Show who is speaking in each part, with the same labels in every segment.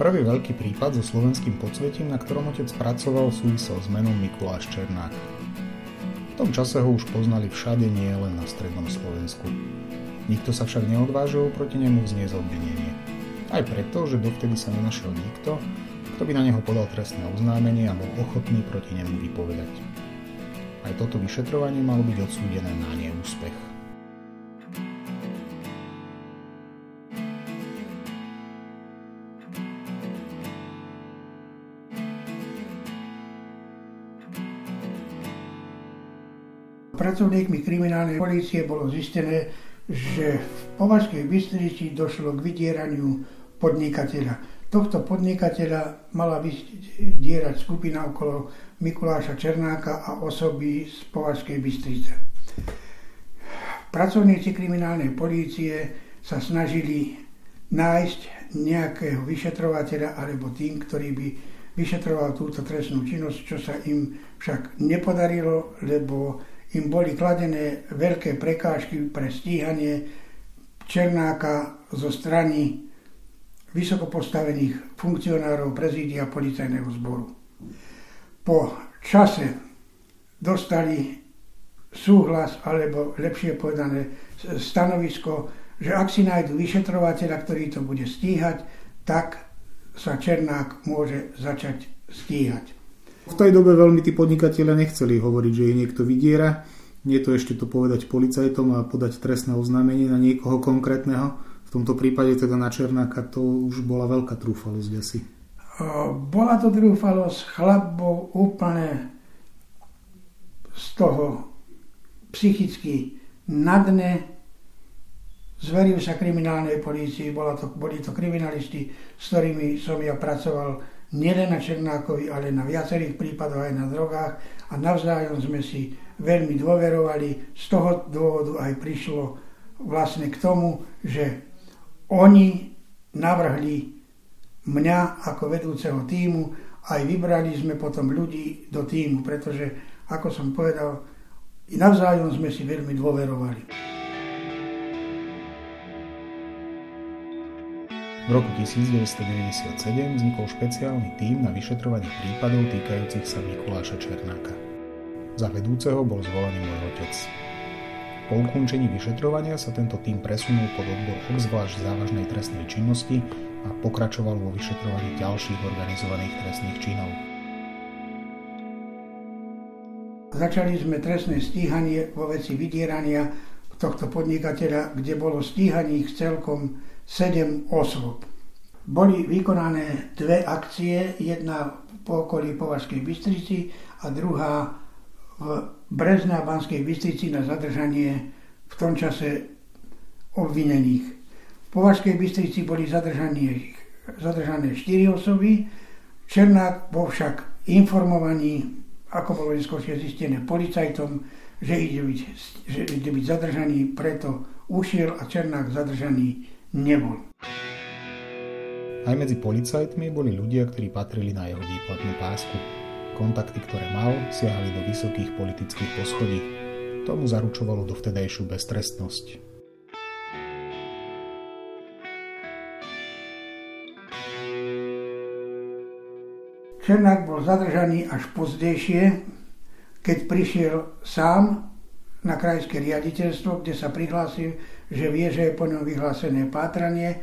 Speaker 1: Prvý veľký prípad so slovenským podsvetím, na ktorom otec pracoval, súvisel s menom Mikuláš Černák. V tom čase ho už poznali všade, nie len na strednom Slovensku. Nikto sa však neodvážil proti nemu vzniesť obvinenie. Aj preto, že dovtedy sa nenašiel nikto, kto by na neho podal trestné oznámenie a bol ochotný proti nemu vypovedať. Aj toto vyšetrovanie malo byť odsúdené na neúspech.
Speaker 2: Pracovníkmi kriminálnej policie bolo zistené, že v Považskej Bystrici došlo k vydieraniu podnikateľa. Tohto podnikateľa mala vydierať skupina okolo Mikuláša Černáka a osoby z Považskej Bystrice. Pracovníci kriminálnej polície sa snažili nájsť nejakého vyšetrovateľa alebo tým, ktorý by vyšetroval túto trestnú činnosť, čo sa im však nepodarilo, lebo im boli kladené veľké prekážky pre stíhanie Černáka zo strany vysokopostavených funkcionárov prezídia policajného zboru. Po čase dostali súhlas, alebo lepšie povedané stanovisko, že ak si nájdu vyšetrovateľa, ktorý to bude stíhať, tak sa Černák môže začať stíhať.
Speaker 1: V tej dobe veľmi tí podnikatelia nechceli hovoriť, že ich niekto vydiera. Nie to ešte to povedať policajtom a podať trestné oznámenie na niekoho konkrétneho. V tomto prípade teda na Černáka to už bola veľká trúfalosť asi.
Speaker 2: Bola to trúfalosť, chlap bol úplne z toho psychicky na dne, zveril sa kriminálnej polícii, bola to, boli to kriminalisti, s ktorými som ja pracoval nielen na Černákovi, ale na viacerých prípadoch aj na drogách a navzájom sme si veľmi dôverovali. Z toho dôvodu aj prišlo vlastne k tomu, že oni navrhli mňa ako vedúceho týmu, aj vybrali sme potom ľudí do týmu, pretože, ako som povedal, navzájom sme si veľmi dôverovali.
Speaker 1: V roku 1997 vznikol špeciálny tím na vyšetrovanie prípadov týkajúcich sa Mikuláša Černáka. Za vedúceho bol zvolený môj otec. Po ukončení vyšetrovania sa tento tím presunul pod odbor obzvlášť závažnej trestnej činnosti a pokračoval vo vyšetrovaní ďalších organizovaných trestných činov.
Speaker 2: Začali sme trestné stíhanie vo veci vydierania tohto podnikateľa, kde bolo stíhaných celkom 7 osôb. Boli vykonané dve akcie, jedna po okolí Považskej Bystrici a druhá v Brezne a Banskej Bystrici na zadržanie v tom čase obvinených. V Považskej Bystrici boli zadržané, zadržané 4 osoby, Černák bol však informovaný, ako bolo neskôršie zistené policajtom, že ide byť, že ide byť zadržaný, preto ušiel a Černák zadržaný nebol.
Speaker 1: Aj medzi policajtmi boli ľudia, ktorí patrili na jeho výplatnú pásku. Kontakty, ktoré mal, siahali do vysokých politických poschodí. Tomu zaručovalo dovtedajšiu beztrestnosť.
Speaker 2: Černák bol zadržaný až pozdejšie, keď prišiel sám na krajské riaditeľstvo, kde sa prihlásil, že vie, že je po ňom vyhlásené pátranie.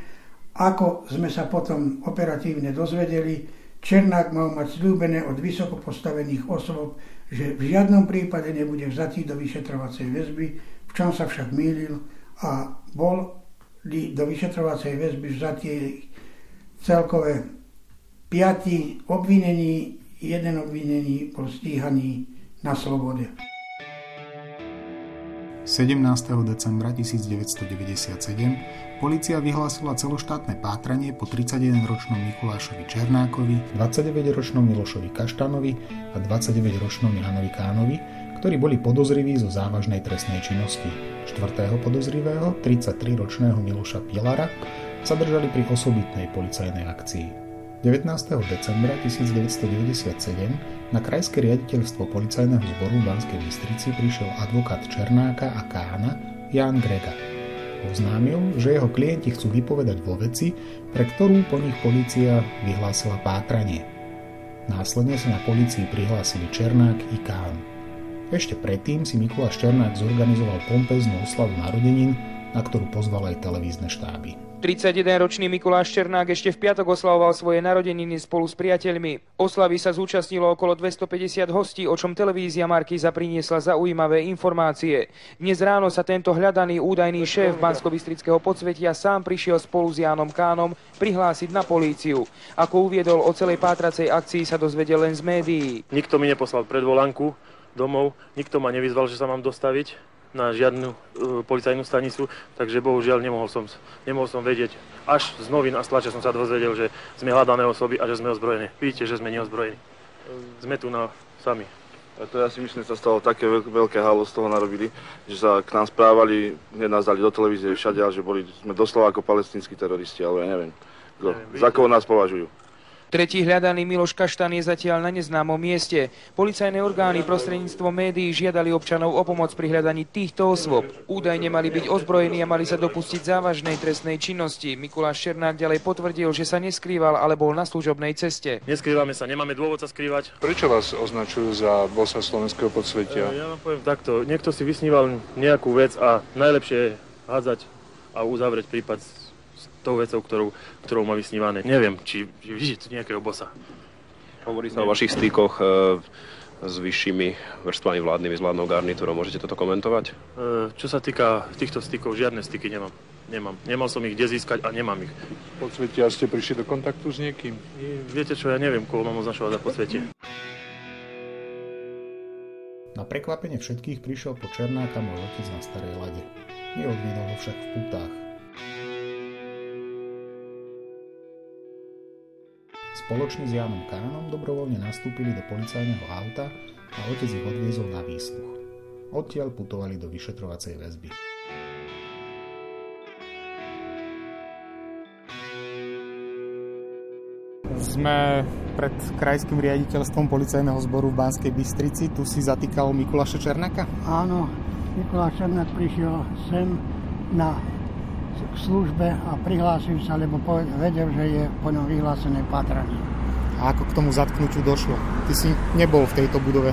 Speaker 2: Ako sme sa potom operatívne dozvedeli, Černák mal mať slúbené od vysoko postavených osôb, že v žiadnom prípade nebude vzatý do vyšetrovacej väzby, v čom sa však mýlil a bol do vyšetrovacej väzby vzatý celkové piati obvinení, jeden obvinený bol stíhaný na slobode.
Speaker 1: 17. decembra 1997 policia vyhlásila celoštátne pátranie po 31-ročnom Mikulášovi Černákovi, 29-ročnom Milošovi Kaštanovi a 29-ročnom Janovi Kánovi, ktorí boli podozriví zo závažnej trestnej činnosti. 4. podozrivého, 33-ročného Miloša Pilara, zadržali pri osobitnej policajnej akcii. 19. decembra 1997 na krajské riaditeľstvo policajného zboru v Banskej Bystrici prišiel advokát Černáka a Kána Jan Grega. Oznámil, že jeho klienti chcú vypovedať vo veci, pre ktorú po nich policia vyhlásila pátranie. Následne sa na policii prihlásili Černák i Kán. Ešte predtým si Mikuláš Černák zorganizoval pompeznú oslavu narodenín, na ktorú pozval aj televízne štáby.
Speaker 3: 31-ročný Mikuláš Černák ešte v piatok oslavoval svoje narodeniny spolu s priateľmi. Oslavy sa zúčastnilo okolo 250 hostí, o čom televízia Markíza priniesla zaujímavé informácie. Dnes ráno sa tento hľadaný údajný šéf bansko podsvetia sám prišiel spolu s Jánom Kánom prihlásiť na políciu. Ako uviedol o celej pátracej akcii sa dozvedel len z médií.
Speaker 4: Nikto mi neposlal predvolanku domov, nikto ma nevyzval, že sa mám dostaviť na žiadnu uh, policajnú stanicu, takže bohužiaľ nemohol som, nemohol som vedieť. Až z novín a z tlače som sa dozvedel, že sme hľadané osoby a že sme ozbrojení. Vidíte, že sme neozbrojení. Sme tu na sami.
Speaker 5: A to ja si myslím, že sa stalo také veľké halo z toho narobili, že sa k nám správali, hneď nás dali do televízie všade, že boli, sme doslova ako palestínsky teroristi, ale ja neviem, kto, neviem za koho nás považujú.
Speaker 3: Tretí hľadaný Miloš Kaštan je zatiaľ na neznámom mieste. Policajné orgány prostredníctvom médií žiadali občanov o pomoc pri hľadaní týchto osôb. Údajne mali byť ozbrojení a mali sa dopustiť závažnej trestnej činnosti. Mikuláš Černák ďalej potvrdil, že sa neskrýval, ale bol na služobnej ceste.
Speaker 4: Neskrývame sa, nemáme dôvod sa skrývať.
Speaker 6: Prečo vás označujú za bossa slovenského podsvetia?
Speaker 4: Ja vám poviem takto, niekto si vysníval nejakú vec a najlepšie je hádzať a uzavrieť prípad tou vecou, ktorou, ktorou má vysnívané. Neviem, či, či vidíte nejakého bosa.
Speaker 7: Hovorí sa o vašich stykoch e, s vyššími vrstvami vládnymi, s vládnou garnitúrou. Môžete toto komentovať? E,
Speaker 4: čo sa týka týchto stykov, žiadne styky nemám. Nemám. Nemal som ich kde získať a nemám ich.
Speaker 6: Podsvetia ste prišli do kontaktu s niekým?
Speaker 4: Viete čo, ja neviem, koho mám označovať za podsvetie.
Speaker 1: Na prekvapenie všetkých prišiel po Černáka môj otec na starej lade. Neodvídal ho však v putách. Spoločne s Jánom Kánom dobrovoľne nastúpili do policajného auta a otec ich odviezol na výsluch. Odtiaľ putovali do vyšetrovacej väzby.
Speaker 8: Sme pred krajským riaditeľstvom policajného zboru v Banskej Bystrici. Tu si zatýkal Mikuláša Černáka?
Speaker 9: Áno, Mikuláš Černák prišiel sem na k službe a prihlásil sa, lebo vedel, že je po ňom vyhlásené pátranie.
Speaker 8: A ako k tomu zatknutiu došlo? Ty si nebol v tejto budove?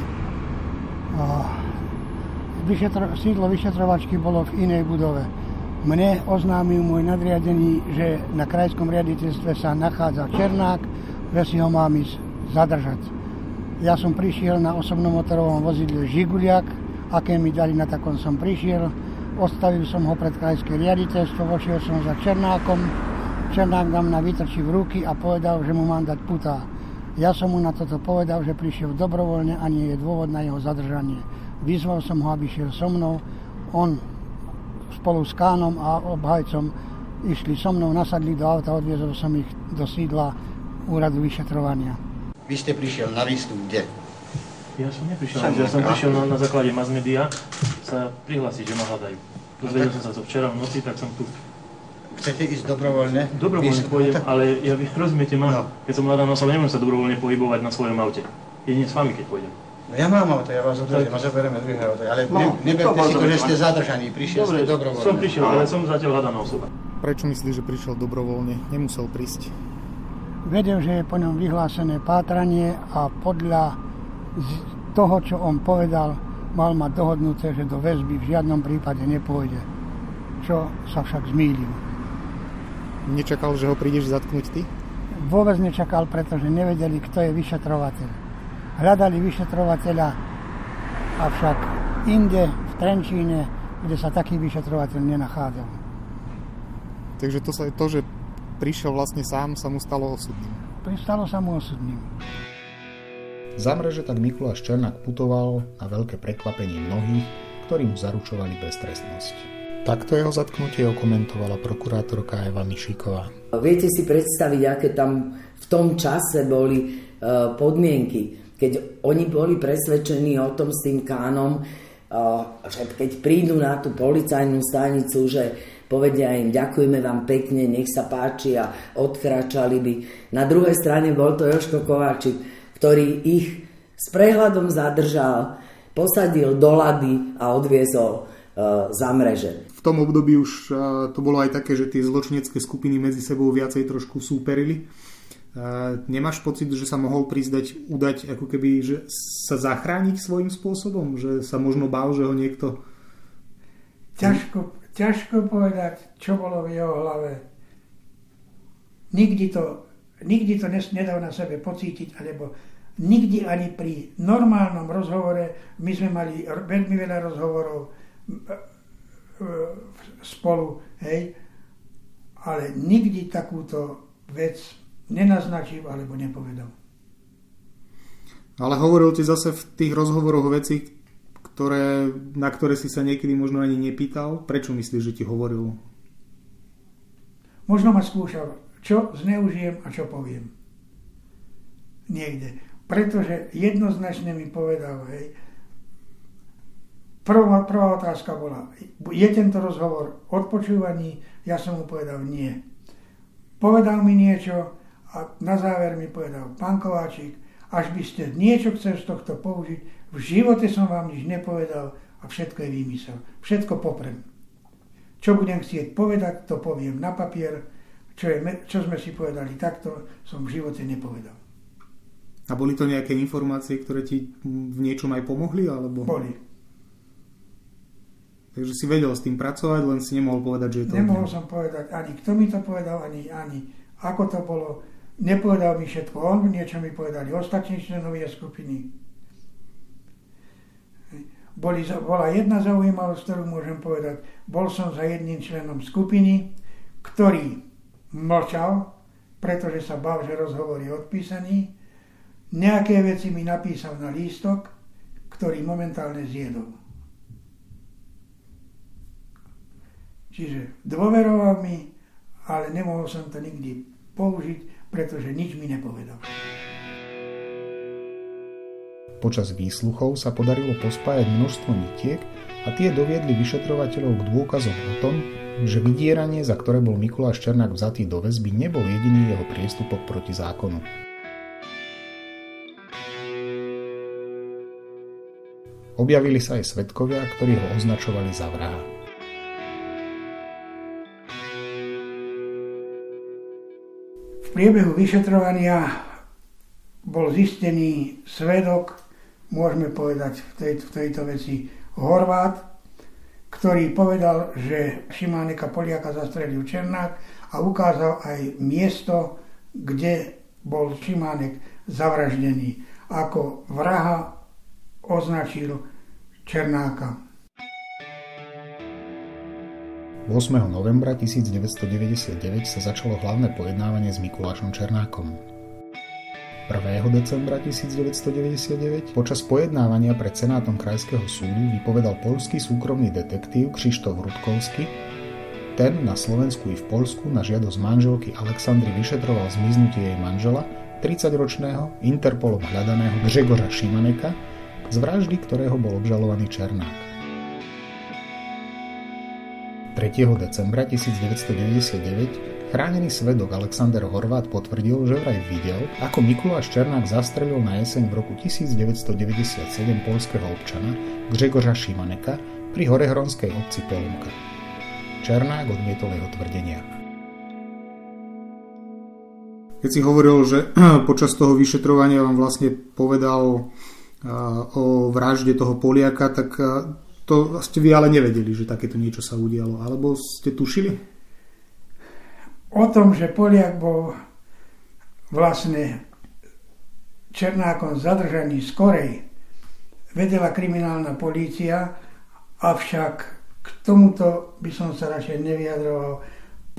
Speaker 9: Vyšetro, sídlo vyšetrovačky bolo v inej budove. Mne oznámil môj nadriadený, že na krajskom riaditeľstve sa nachádza Černák, že si ho mám ísť zadržať. Ja som prišiel na osobnom motorovom vozidle Žiguliak, aké mi dali, na takom som prišiel Odstavil som ho pred krajské riaditeľstvo, vošiel som za Černákom. Černák nám na vytrčí v ruky a povedal, že mu mám dať putá. Ja som mu na toto povedal, že prišiel dobrovoľne a nie je dôvod na jeho zadržanie. Vyzval som ho, aby šiel so mnou. On spolu s Kánom a obhajcom išli so mnou, nasadli do auta, odviezol som ich do sídla úradu vyšetrovania.
Speaker 10: Vy ste prišiel na výstup kde?
Speaker 4: Ja som neprišiel, ja som prišiel na, na základe mass media sa prihlásiť, že ma hľadajú. Dozvedel som sa to včera v noci, tak som tu.
Speaker 10: Chcete ísť dobrovoľne?
Speaker 4: Dobrovoľne pôjdem, ale ja, vy rozumiete ma, no. keď som mladá osoba, nemôžem sa dobrovoľne pohybovať na svojom aute. Jedine s vami, keď pôjdem.
Speaker 10: No ja mám auto, ja vás odveziem a zoberieme druhé auto, ale no, ne, neberte si to, že ste zadržaní, prišiel Dobre, ste dobrovoľne.
Speaker 4: som prišiel, ale som zatiaľ hľadaná osoba.
Speaker 8: Prečo myslíš, že prišiel dobrovoľne? Nemusel prísť.
Speaker 9: Vedel, že je po ňom vyhlásené pátranie a podľa toho, čo on povedal, mal mať dohodnuté, že do väzby v žiadnom prípade nepôjde. Čo sa však zmýlil.
Speaker 8: Nečakal, že ho prídeš zatknúť ty?
Speaker 9: Vôbec nečakal, pretože nevedeli, kto je vyšetrovateľ. Hľadali vyšetrovateľa, avšak inde, v Trenčíne, kde sa taký vyšetrovateľ nenachádzal.
Speaker 8: Takže to, sa, to, že prišiel vlastne sám, sa mu stalo osudným.
Speaker 9: Pristalo sa mu osudným.
Speaker 1: Za mreže tak Mikuláš Černák putoval na veľké prekvapenie mnohých, ktorí mu zaručovali beztrestnosť. Takto jeho zatknutie okomentovala prokurátorka Eva Mišiková.
Speaker 11: Viete si predstaviť, aké tam v tom čase boli e, podmienky, keď oni boli presvedčení o tom s tým kánom, e, že keď prídu na tú policajnú stanicu, že povedia im ďakujeme vám pekne, nech sa páči a odkračali by. Na druhej strane bol to Joško Kováčik, ktorý ich s prehľadom zadržal, posadil do lady a odviezol e, za mreže.
Speaker 8: V tom období už to bolo aj také, že tie zločinecké skupiny medzi sebou viacej trošku súperili. Nemáš pocit, že sa mohol prizdať, udať, ako keby, že sa zachrániť svojím spôsobom? Že sa možno bál, že ho niekto...
Speaker 2: Ťažko, ťažko povedať, čo bolo v jeho hlave. Nikdy to, nikdy to nedal na sebe pocítiť, alebo nikdy ani pri normálnom rozhovore, my sme mali veľmi veľa rozhovorov e, spolu, hej, ale nikdy takúto vec nenaznačil alebo nepovedal.
Speaker 8: Ale hovoril ti zase v tých rozhovoroch veci, ktoré, na ktoré si sa niekedy možno ani nepýtal. Prečo myslíš, že ti hovoril?
Speaker 2: Možno ma skúšal, čo zneužijem a čo poviem. Niekde pretože jednoznačne mi povedal, hej, prvá, prvá otázka bola, je tento rozhovor odpočúvaní? Ja som mu povedal nie. Povedal mi niečo a na záver mi povedal, pán Kováčik, až by ste niečo chceli z tohto použiť, v živote som vám nič nepovedal a všetko je výmysel. Všetko poprem. Čo budem chcieť povedať, to poviem na papier. Čo, je, čo sme si povedali takto, som v živote nepovedal.
Speaker 8: A boli to nejaké informácie, ktoré ti v niečom aj pomohli? Alebo...
Speaker 2: Boli.
Speaker 8: Takže si vedel s tým pracovať, len si nemohol povedať, že je to...
Speaker 2: Nemohol som povedať ani kto mi to povedal, ani, ani ako to bolo. Nepovedal mi všetko on, niečo mi povedali ostatní členovia skupiny. Boli, bola jedna zaujímavosť, ktorú môžem povedať. Bol som za jedným členom skupiny, ktorý mlčal, pretože sa bal, že rozhovor je odpísaný Nejaké veci mi napísal na lístok, ktorý momentálne zjedol. Čiže dôveroval mi, ale nemohol som to nikdy použiť, pretože nič mi nepovedal.
Speaker 1: Počas výsluchov sa podarilo pospájať množstvo nitiek a tie doviedli vyšetrovateľov k dôkazom o tom, že vydieranie, za ktoré bol Mikuláš Černák vzatý do väzby, nebol jediný jeho priestupok proti zákonu. Objavili sa aj svetkovia, ktorí ho označovali za vraha.
Speaker 2: V priebehu vyšetrovania bol zistený svedok, môžeme povedať v, tej, v tejto veci Horvát, ktorý povedal, že Šimáneka Poliaka zastrelil Černák a ukázal aj miesto, kde bol Šimánek zavraždený. Ako vraha označil Černáka.
Speaker 1: 8. novembra 1999 sa začalo hlavné pojednávanie s Mikulášom Černákom. 1. decembra 1999 počas pojednávania pred Senátom Krajského súdu vypovedal polský súkromný detektív Krištof Rudkovský. Ten na Slovensku i v Polsku na žiadosť manželky Aleksandry vyšetroval zmiznutie jej manžela, 30-ročného, Interpolom hľadaného Gregora Šimaneka, z vraždy ktorého bol obžalovaný Černák. 3. decembra 1999 chránený svedok Alexander Horvát potvrdil, že vraj videl, ako Mikuláš Černák zastrelil na jeseň v roku 1997 polského občana Gregora Šimaneka pri horehronskej obci Polunka. Černák odmietol jeho tvrdenia.
Speaker 8: Keď si hovoril, že počas toho vyšetrovania vám vlastne povedal o vražde toho Poliaka, tak to ste vy ale nevedeli, že takéto niečo sa udialo, alebo ste tušili?
Speaker 2: O tom, že Poliak bol vlastne Černákom zadržaný skorej, vedela kriminálna polícia, avšak k tomuto by som sa radšej nevyjadroval,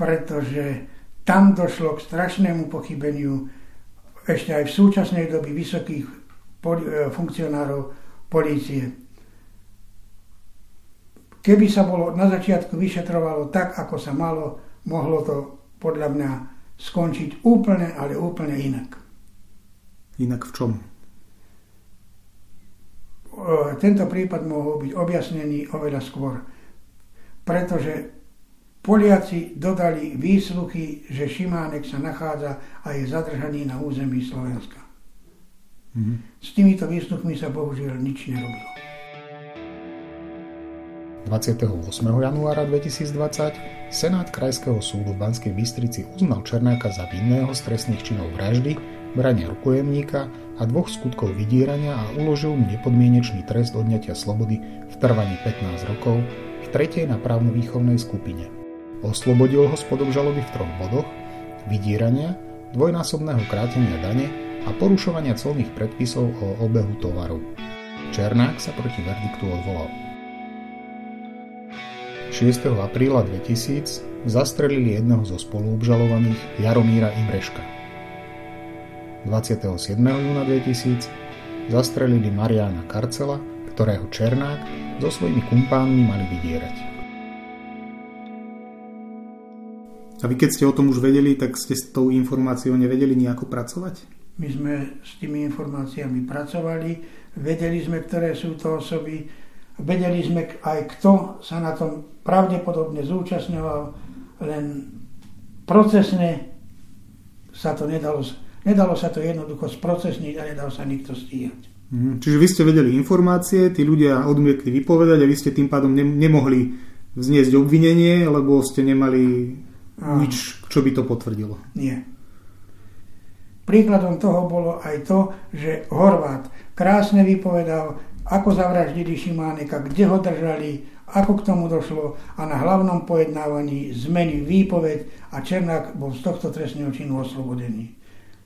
Speaker 2: pretože tam došlo k strašnému pochybeniu ešte aj v súčasnej doby vysokých E, funkcionárov polície. Keby sa bolo na začiatku vyšetrovalo tak, ako sa malo, mohlo to podľa mňa skončiť úplne, ale úplne inak.
Speaker 8: Inak v čom?
Speaker 2: E, tento prípad mohol byť objasnený oveľa skôr. Pretože Poliaci dodali výsluchy, že Šimánek sa nachádza a je zadržaný na území Slovenska. Mm-hmm. S týmito výstupmi sa bohužiaľ nič nerobilo.
Speaker 1: 28. januára 2020 Senát Krajského súdu v Banskej Bystrici uznal Černáka za vinného z trestných činov vraždy, brania rukojemníka a dvoch skutkov vydierania a uložil mu nepodmienečný trest odňatia slobody v trvaní 15 rokov v tretej nápravno-výchovnej skupine. Oslobodil ho spod obžaloby v troch bodoch vydierania, dvojnásobného krátenia dane a porušovania colných predpisov o obehu tovaru. Černák sa proti verdiktu odvolal. 6. apríla 2000 zastrelili jedného zo spoluobžalovaných Jaromíra Imreška. 27. júna 2000 zastrelili Mariana Karcela, ktorého Černák so svojimi kumpánmi mali vydierať.
Speaker 8: A vy keď ste o tom už vedeli, tak ste s tou informáciou nevedeli nejako pracovať?
Speaker 2: My sme s tými informáciami pracovali, vedeli sme, ktoré sú to osoby, vedeli sme aj kto sa na tom pravdepodobne zúčastňoval, len procesne sa to nedalo, nedalo sa to jednoducho sprocesniť a nedal sa nikto stíhať.
Speaker 8: Mhm. Čiže vy ste vedeli informácie, tí ľudia odmietli vypovedať a vy ste tým pádom ne- nemohli vzniesť obvinenie, lebo ste nemali nič, čo by to potvrdilo.
Speaker 2: Nie. Príkladom toho bolo aj to, že Horvát krásne vypovedal, ako zavraždili Šimáneka, kde ho držali, ako k tomu došlo a na hlavnom pojednávaní zmení výpoveď a Černák bol z tohto trestného činu oslobodený.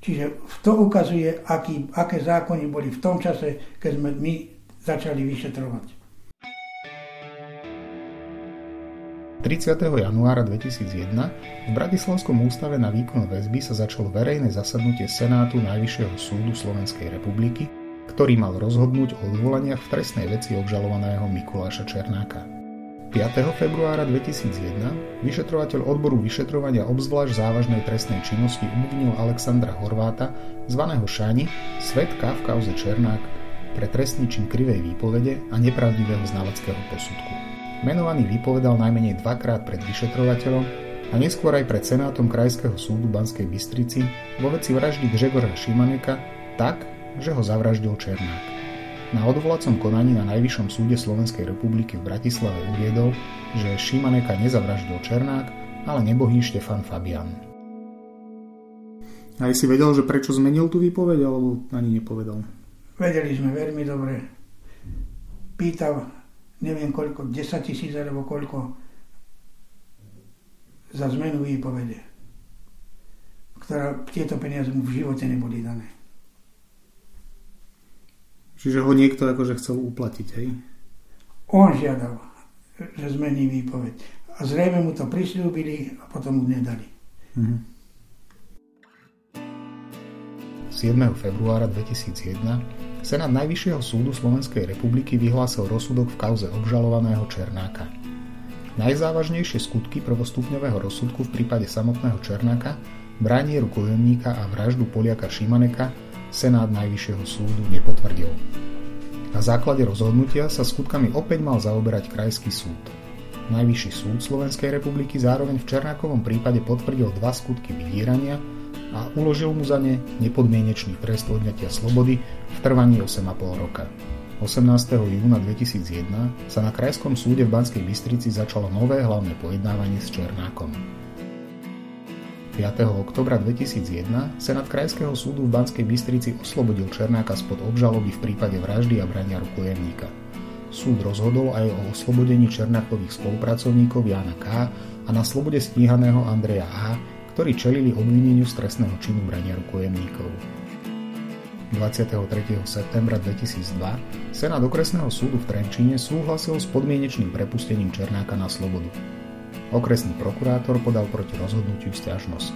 Speaker 2: Čiže to ukazuje, aký, aké zákony boli v tom čase, keď sme my začali vyšetrovať.
Speaker 1: 30. januára 2001 v Bratislavskom ústave na výkon väzby sa začalo verejné zasadnutie Senátu Najvyššieho súdu Slovenskej republiky, ktorý mal rozhodnúť o odvolaniach v trestnej veci obžalovaného Mikuláša Černáka. 5. februára 2001 vyšetrovateľ odboru vyšetrovania obzvlášť závažnej trestnej činnosti obvinil Alexandra Horváta, zvaného Šani, svetka v kauze Černák, pre trestný čin krivej výpovede a nepravdivého znaleckého posudku. Menovaný vypovedal najmenej dvakrát pred vyšetrovateľom a neskôr aj pred Senátom Krajského súdu Banskej Bystrici vo veci vraždy Gregora Šimaneka tak, že ho zavraždil Černák. Na odvolacom konaní na Najvyššom súde Slovenskej republiky v Bratislave uviedol, že Šimaneka nezavraždil Černák, ale nebohý Štefan Fabian.
Speaker 8: A si vedel, že prečo zmenil tú výpoveď, alebo ani nepovedal?
Speaker 2: Vedeli sme veľmi dobre. Pýtal, neviem koľko, 10 tisíc alebo koľko za zmenu výpovede, ktorá tieto peniaze mu v živote neboli dané.
Speaker 8: Čiže ho niekto akože chcel uplatiť, hej?
Speaker 2: On žiadal, že zmení výpoveď. A zrejme mu to prislúbili a potom mu nedali. Mm-hmm.
Speaker 1: 7. februára 2001 Senát Najvyššieho súdu Slovenskej republiky vyhlásil rozsudok v kauze obžalovaného Černáka. Najzávažnejšie skutky prvostupňového rozsudku v prípade samotného Černáka, branie rukojemníka a vraždu Poliaka Šimaneka Senát Najvyššieho súdu nepotvrdil. Na základe rozhodnutia sa skutkami opäť mal zaoberať Krajský súd. Najvyšší súd Slovenskej republiky zároveň v Černákovom prípade potvrdil dva skutky vydierania a uložil mu za ne nepodmienečný trest odňatia slobody v trvaní 8,5 roka. 18. júna 2001 sa na Krajskom súde v Banskej Bystrici začalo nové hlavné pojednávanie s Černákom. 5. oktobra 2001 Senát Krajského súdu v Banskej Bystrici oslobodil Černáka spod obžaloby v prípade vraždy a brania rukojemníka. Súd rozhodol aj o oslobodení Černákových spolupracovníkov Jana K. a na slobode stíhaného Andreja A., ktorí čelili obvineniu z trestného činu brania rukojemníkov. 23. septembra 2002 Senát okresného súdu v Trenčíne súhlasil s podmienečným prepustením Černáka na slobodu. Okresný prokurátor podal proti rozhodnutiu stiažnosť.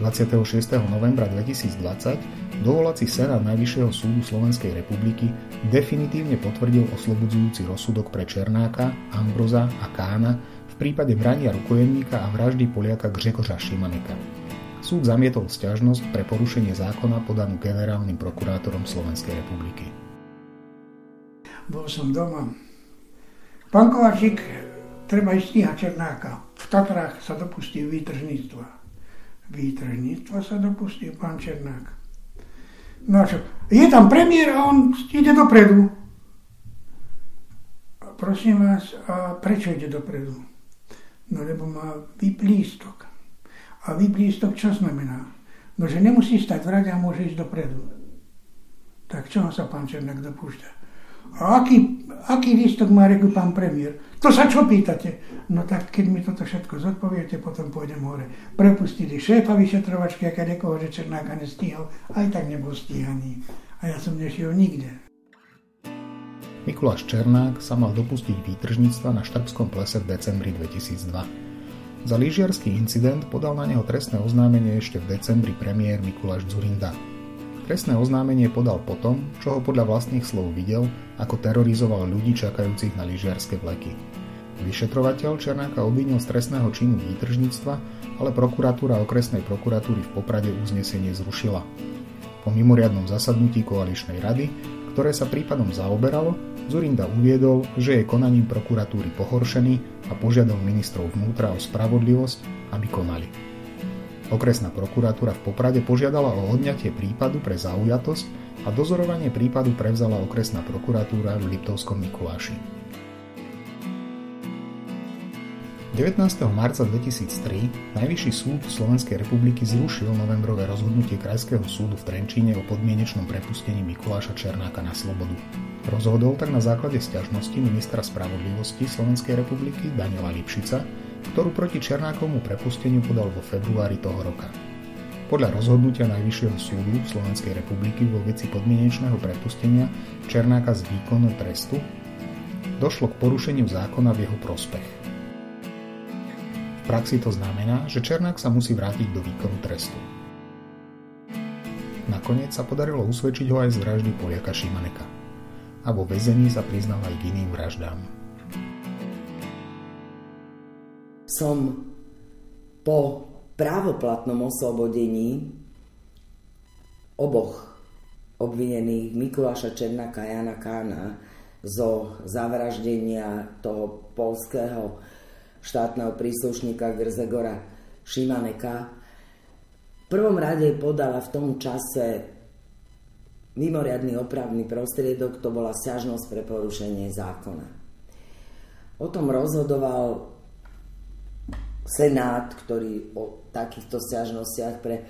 Speaker 1: 26. novembra 2020 dovolací Senát Najvyššieho súdu Slovenskej republiky definitívne potvrdil oslobodzujúci rozsudok pre Černáka, Ambroza a Kána prípade brania rukojemníka a vraždy Poliaka Gřegoša Šimaneka. Súd zamietol stiažnosť pre porušenie zákona podanú generálnym prokurátorom Slovenskej republiky.
Speaker 2: Bol som doma. Pán Kovačík treba ísť stíhať Černáka. V Tatrách sa dopustí výtržníctva. Výtržníctva sa dopustí pán Černák. No čo, je tam premiér a on ide dopredu. prosím vás, a prečo ide dopredu? No lebo má vyplístok. A vyplístok čo znamená? No, že nemusí stať v rade a môže ísť dopredu. Tak čo sa pán Černák dopúšťa? A aký, aký lístok má reku pán premiér? To sa čo pýtate? No tak keď mi toto všetko zodpoviete, potom pôjdem hore. Prepustili šéfa vyšetrovačky, a keď niekoho, že Černáka nestíhal, aj tak nebol stíhaný. A ja som nešiel nikde.
Speaker 1: Mikuláš Černák sa mal dopustiť výtržníctva na Štrbskom plese v decembri 2002. Za lyžiarsky incident podal na neho trestné oznámenie ešte v decembri premiér Mikuláš Zurinda. Trestné oznámenie podal potom, čo ho podľa vlastných slov videl, ako terorizoval ľudí čakajúcich na lyžiarske vleky. Vyšetrovateľ Černáka obvinil z trestného činu výtržníctva, ale prokuratúra okresnej prokuratúry v Poprade uznesenie zrušila. Po mimoriadnom zasadnutí koaličnej rady, ktoré sa prípadom zaoberalo, Zurinda uviedol, že je konaním prokuratúry pohoršený a požiadal ministrov vnútra o spravodlivosť, aby konali. Okresná prokuratúra v Poprade požiadala o odňatie prípadu pre zaujatosť a dozorovanie prípadu prevzala okresná prokuratúra v Liptovskom Mikuláši. 19. marca 2003 Najvyšší súd Slovenskej republiky zrušil novembrové rozhodnutie Krajského súdu v Trenčíne o podmienečnom prepustení Mikuláša Černáka na slobodu. Rozhodol tak na základe sťažnosti ministra spravodlivosti Slovenskej republiky Daniela Lipšica, ktorú proti Černákovmu prepusteniu podal vo februári toho roka. Podľa rozhodnutia Najvyššieho súdu Slovenskej republiky vo veci podmienečného prepustenia Černáka z výkonu trestu došlo k porušeniu zákona v jeho prospech praxi to znamená, že Černák sa musí vrátiť do výkonu trestu. Nakoniec sa podarilo usvedčiť ho aj z vraždy Poliaka Šimaneka. A vo väzení sa priznal aj k iným vraždám.
Speaker 11: Som po právoplatnom oslobodení oboch obvinených Mikuláša Černáka a Jana Kána zo zavraždenia toho polského štátneho príslušníka Grzegora Šimaneka. V prvom rade podala v tom čase mimoriadný opravný prostriedok, to bola sťažnosť pre porušenie zákona. O tom rozhodoval Senát, ktorý o takýchto sťažnostiach pre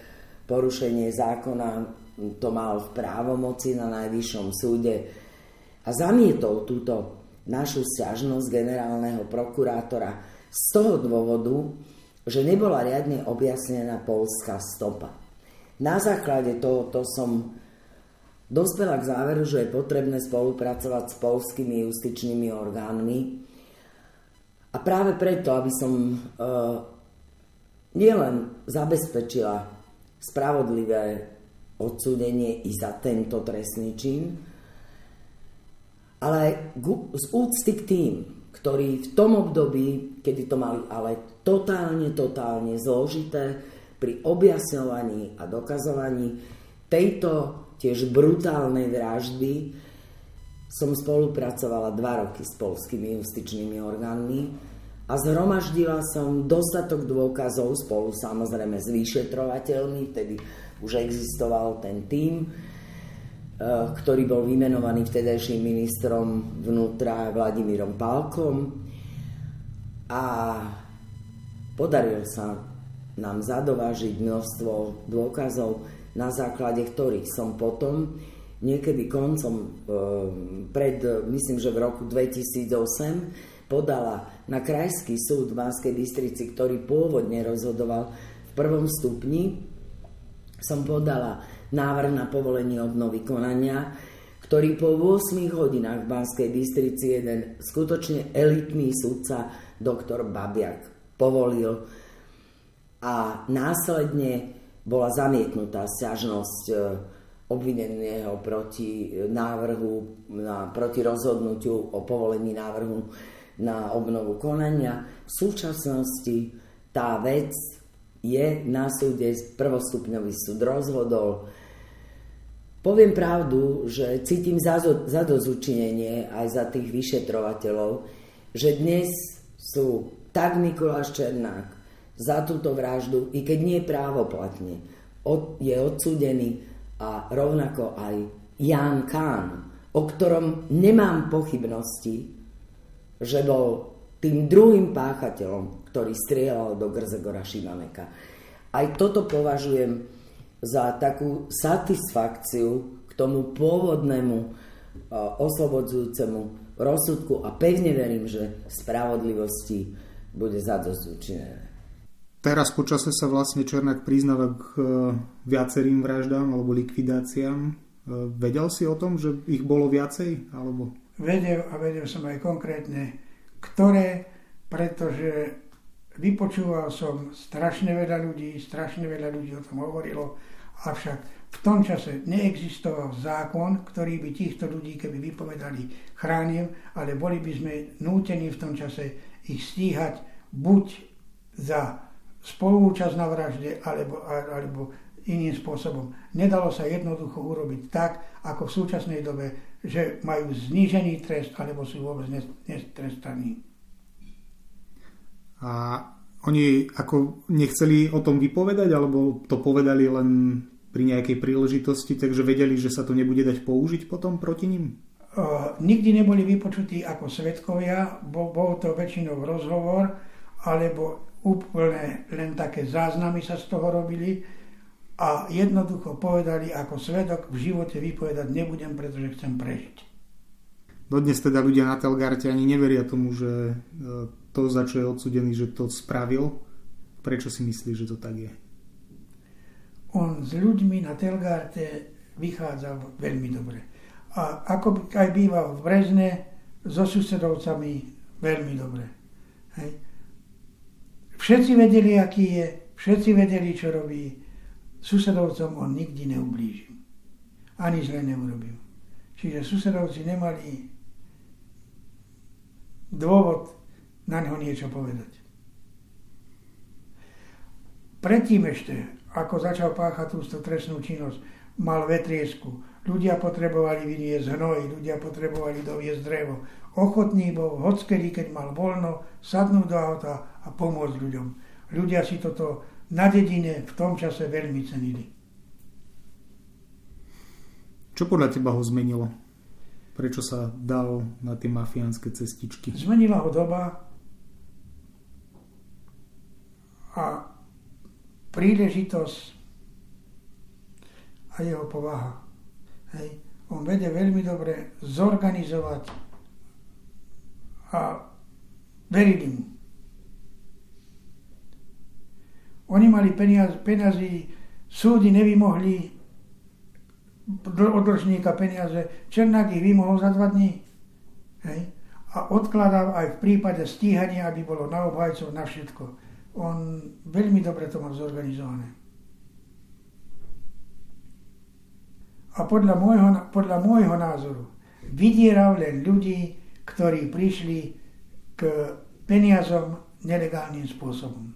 Speaker 11: porušenie zákona to mal v právomoci na najvyššom súde a zamietol túto našu sťažnosť generálneho prokurátora z toho dôvodu, že nebola riadne objasnená polská stopa. Na základe tohoto som dospela k záveru, že je potrebné spolupracovať s polskými justičnými orgánmi a práve preto, aby som e, nielen zabezpečila spravodlivé odsúdenie i za tento trestný čin, ale z úcty k tým, ktorí v tom období, kedy to mali ale totálne, totálne zložité pri objasňovaní a dokazovaní tejto tiež brutálnej vraždy, som spolupracovala dva roky s polskými justičnými orgánmi a zhromaždila som dostatok dôkazov spolu samozrejme s vyšetrovateľmi, vtedy už existoval ten tím, ktorý bol vymenovaný vtedajším ministrom vnútra Vladimírom Pálkom. A podaril sa nám zadovážiť množstvo dôkazov, na základe ktorých som potom niekedy koncom eh, pred, myslím, že v roku 2008 podala na Krajský súd v Banskej Bystrici, ktorý pôvodne rozhodoval v prvom stupni, som podala návrh na povolenie obnovy konania, ktorý po 8 hodinách v Banskej Bystrici jeden skutočne elitný sudca, doktor Babiak, povolil a následne bola zamietnutá sťažnosť e, obvineného proti návrhu, na, proti rozhodnutiu o povolení návrhu na obnovu konania. V súčasnosti tá vec je na súde, prvostupňový súd rozhodol, Poviem pravdu, že cítim zadozučinenie aj za tých vyšetrovateľov, že dnes sú tak Mikuláš Černák za túto vraždu, i keď nie právoplatne, je odsúdený a rovnako aj Jan Kán, o ktorom nemám pochybnosti, že bol tým druhým páchateľom, ktorý strieľal do Grzegora Šimaneka. Aj toto považujem za takú satisfakciu k tomu pôvodnému oslobodzujúcemu rozsudku a pevne verím, že spravodlivosti bude zadosť učinené.
Speaker 8: Teraz počase sa vlastne Černák priznáva k e, viacerým vraždám alebo likvidáciám. E, vedel si o tom, že ich bolo viacej? Alebo...
Speaker 2: Vedel a vedel som aj konkrétne, ktoré, pretože vypočúval som strašne veľa ľudí, strašne veľa ľudí o tom hovorilo, avšak v tom čase neexistoval zákon, ktorý by týchto ľudí, keby vypovedali, chránil, ale boli by sme nútení v tom čase ich stíhať buď za spolúčasť na vražde alebo, alebo iným spôsobom. Nedalo sa jednoducho urobiť tak, ako v súčasnej dobe, že majú znížený trest alebo sú vôbec netrestaní.
Speaker 8: A oni ako nechceli o tom vypovedať, alebo to povedali len pri nejakej príležitosti, takže vedeli, že sa to nebude dať použiť potom proti ním?
Speaker 2: Uh, nikdy neboli vypočutí ako svetkovia, bol, bol to väčšinou rozhovor, alebo úplne len také záznamy sa z toho robili a jednoducho povedali, ako svedok v živote vypovedať nebudem, pretože chcem prežiť.
Speaker 8: Dodnes teda ľudia na Telgarte ani neveria tomu, že e, to, za čo je odsudený, že to spravil. Prečo si myslí, že to tak je?
Speaker 2: On s ľuďmi na Telgarte vychádzal veľmi dobre. A ako aj býval v Brezne, so susedovcami veľmi dobre. Hej Všetci vedeli, aký je, všetci vedeli, čo robí. Susedovcom on nikdy neublížil. Ani zle neurobil. Čiže susedovci nemali dôvod na neho niečo povedať. Predtým ešte, ako začal páchať túto trestnú činnosť, mal vetriesku. Ľudia potrebovali vyniesť hnoj, ľudia potrebovali doviesť drevo. Ochotný bol, hockedy, keď mal voľno, sadnúť do auta a pomôcť ľuďom. Ľudia si toto na dedine v tom čase veľmi cenili.
Speaker 8: Čo podľa teba ho zmenilo? Prečo sa dal na tie mafiánske cestičky?
Speaker 2: Zmenila ho doba a príležitosť a jeho povaha. Hej. On vede veľmi dobre zorganizovať a verili mu. Oni mali peniaz, peniazy, súdy nevymohli od dlžníka peniaze. Černák ich vymohol za dva dní. Hej? A odkladal aj v prípade stíhania, aby bolo na obhajcov, na všetko. On veľmi dobre to mal zorganizované. A podľa môjho, podľa môjho názoru vydieral len ľudí, ktorí prišli k peniazom nelegálnym spôsobom.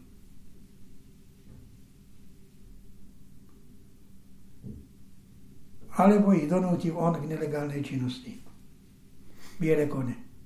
Speaker 2: Alebo ich donútil on k nelegálnej činnosti. Biele kone.